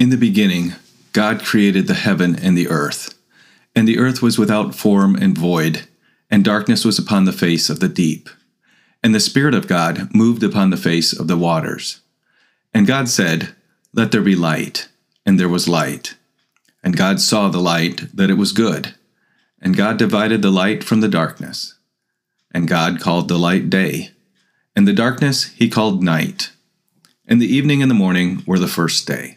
In the beginning, God created the heaven and the earth. And the earth was without form and void, and darkness was upon the face of the deep. And the Spirit of God moved upon the face of the waters. And God said, Let there be light. And there was light. And God saw the light, that it was good. And God divided the light from the darkness. And God called the light day, and the darkness he called night. And the evening and the morning were the first day.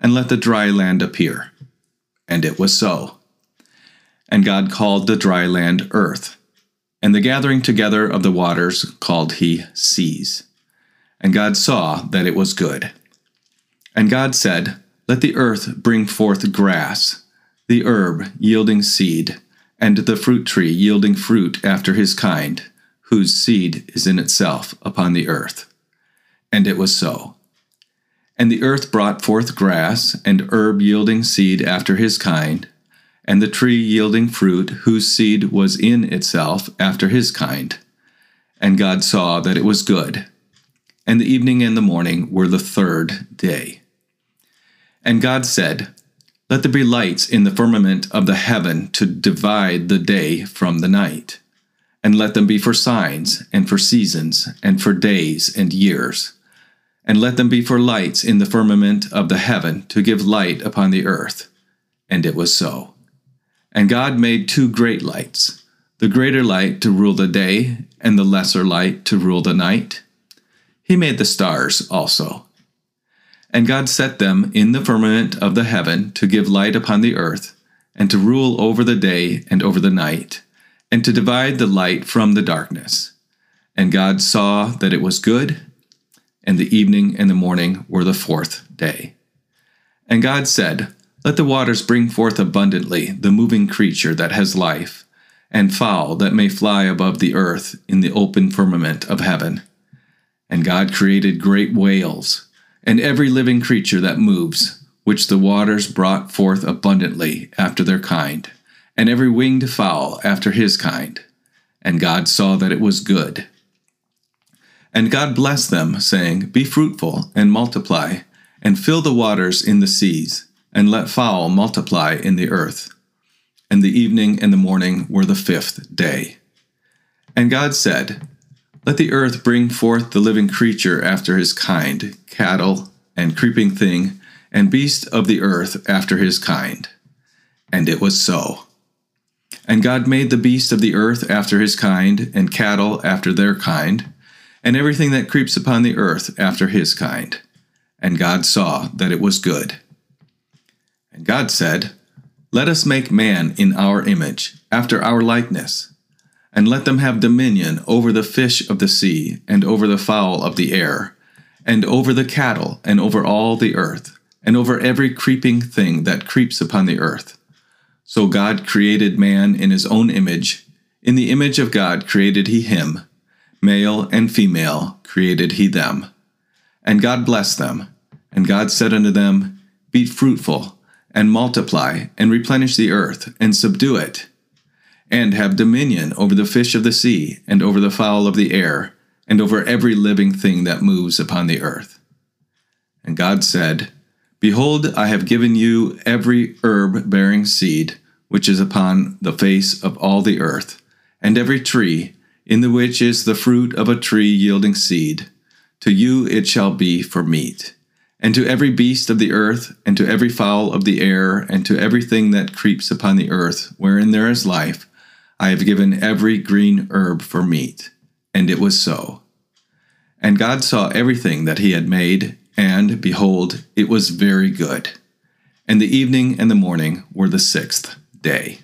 and let the dry land appear. And it was so. And God called the dry land earth, and the gathering together of the waters called he seas. And God saw that it was good. And God said, Let the earth bring forth grass, the herb yielding seed, and the fruit tree yielding fruit after his kind, whose seed is in itself upon the earth. And it was so. And the earth brought forth grass, and herb yielding seed after his kind, and the tree yielding fruit, whose seed was in itself after his kind. And God saw that it was good. And the evening and the morning were the third day. And God said, Let there be lights in the firmament of the heaven to divide the day from the night, and let them be for signs, and for seasons, and for days and years. And let them be for lights in the firmament of the heaven to give light upon the earth. And it was so. And God made two great lights, the greater light to rule the day, and the lesser light to rule the night. He made the stars also. And God set them in the firmament of the heaven to give light upon the earth, and to rule over the day and over the night, and to divide the light from the darkness. And God saw that it was good, and the evening and the morning were the fourth day. And God said, let the waters bring forth abundantly the moving creature that has life, and fowl that may fly above the earth in the open firmament of heaven. And God created great whales, and every living creature that moves, which the waters brought forth abundantly after their kind, and every winged fowl after his kind. And God saw that it was good. And God blessed them, saying, Be fruitful, and multiply, and fill the waters in the seas and let fowl multiply in the earth. And the evening and the morning were the fifth day. And God said, Let the earth bring forth the living creature after his kind, cattle, and creeping thing, and beast of the earth after his kind. And it was so. And God made the beast of the earth after his kind, and cattle after their kind, and everything that creeps upon the earth after his kind. And God saw that it was good. And God said, Let us make man in our image, after our likeness, and let them have dominion over the fish of the sea, and over the fowl of the air, and over the cattle, and over all the earth, and over every creeping thing that creeps upon the earth. So God created man in his own image. In the image of God created he him. Male and female created he them. And God blessed them. And God said unto them, Be fruitful and multiply, and replenish the earth, and subdue it, and have dominion over the fish of the sea, and over the fowl of the air, and over every living thing that moves upon the earth. And God said, Behold, I have given you every herb bearing seed, which is upon the face of all the earth, and every tree, in the which is the fruit of a tree yielding seed. To you it shall be for meat. And to every beast of the earth, and to every fowl of the air, and to everything that creeps upon the earth, wherein there is life, I have given every green herb for meat. And it was so. And God saw everything that he had made, and, behold, it was very good. And the evening and the morning were the sixth day.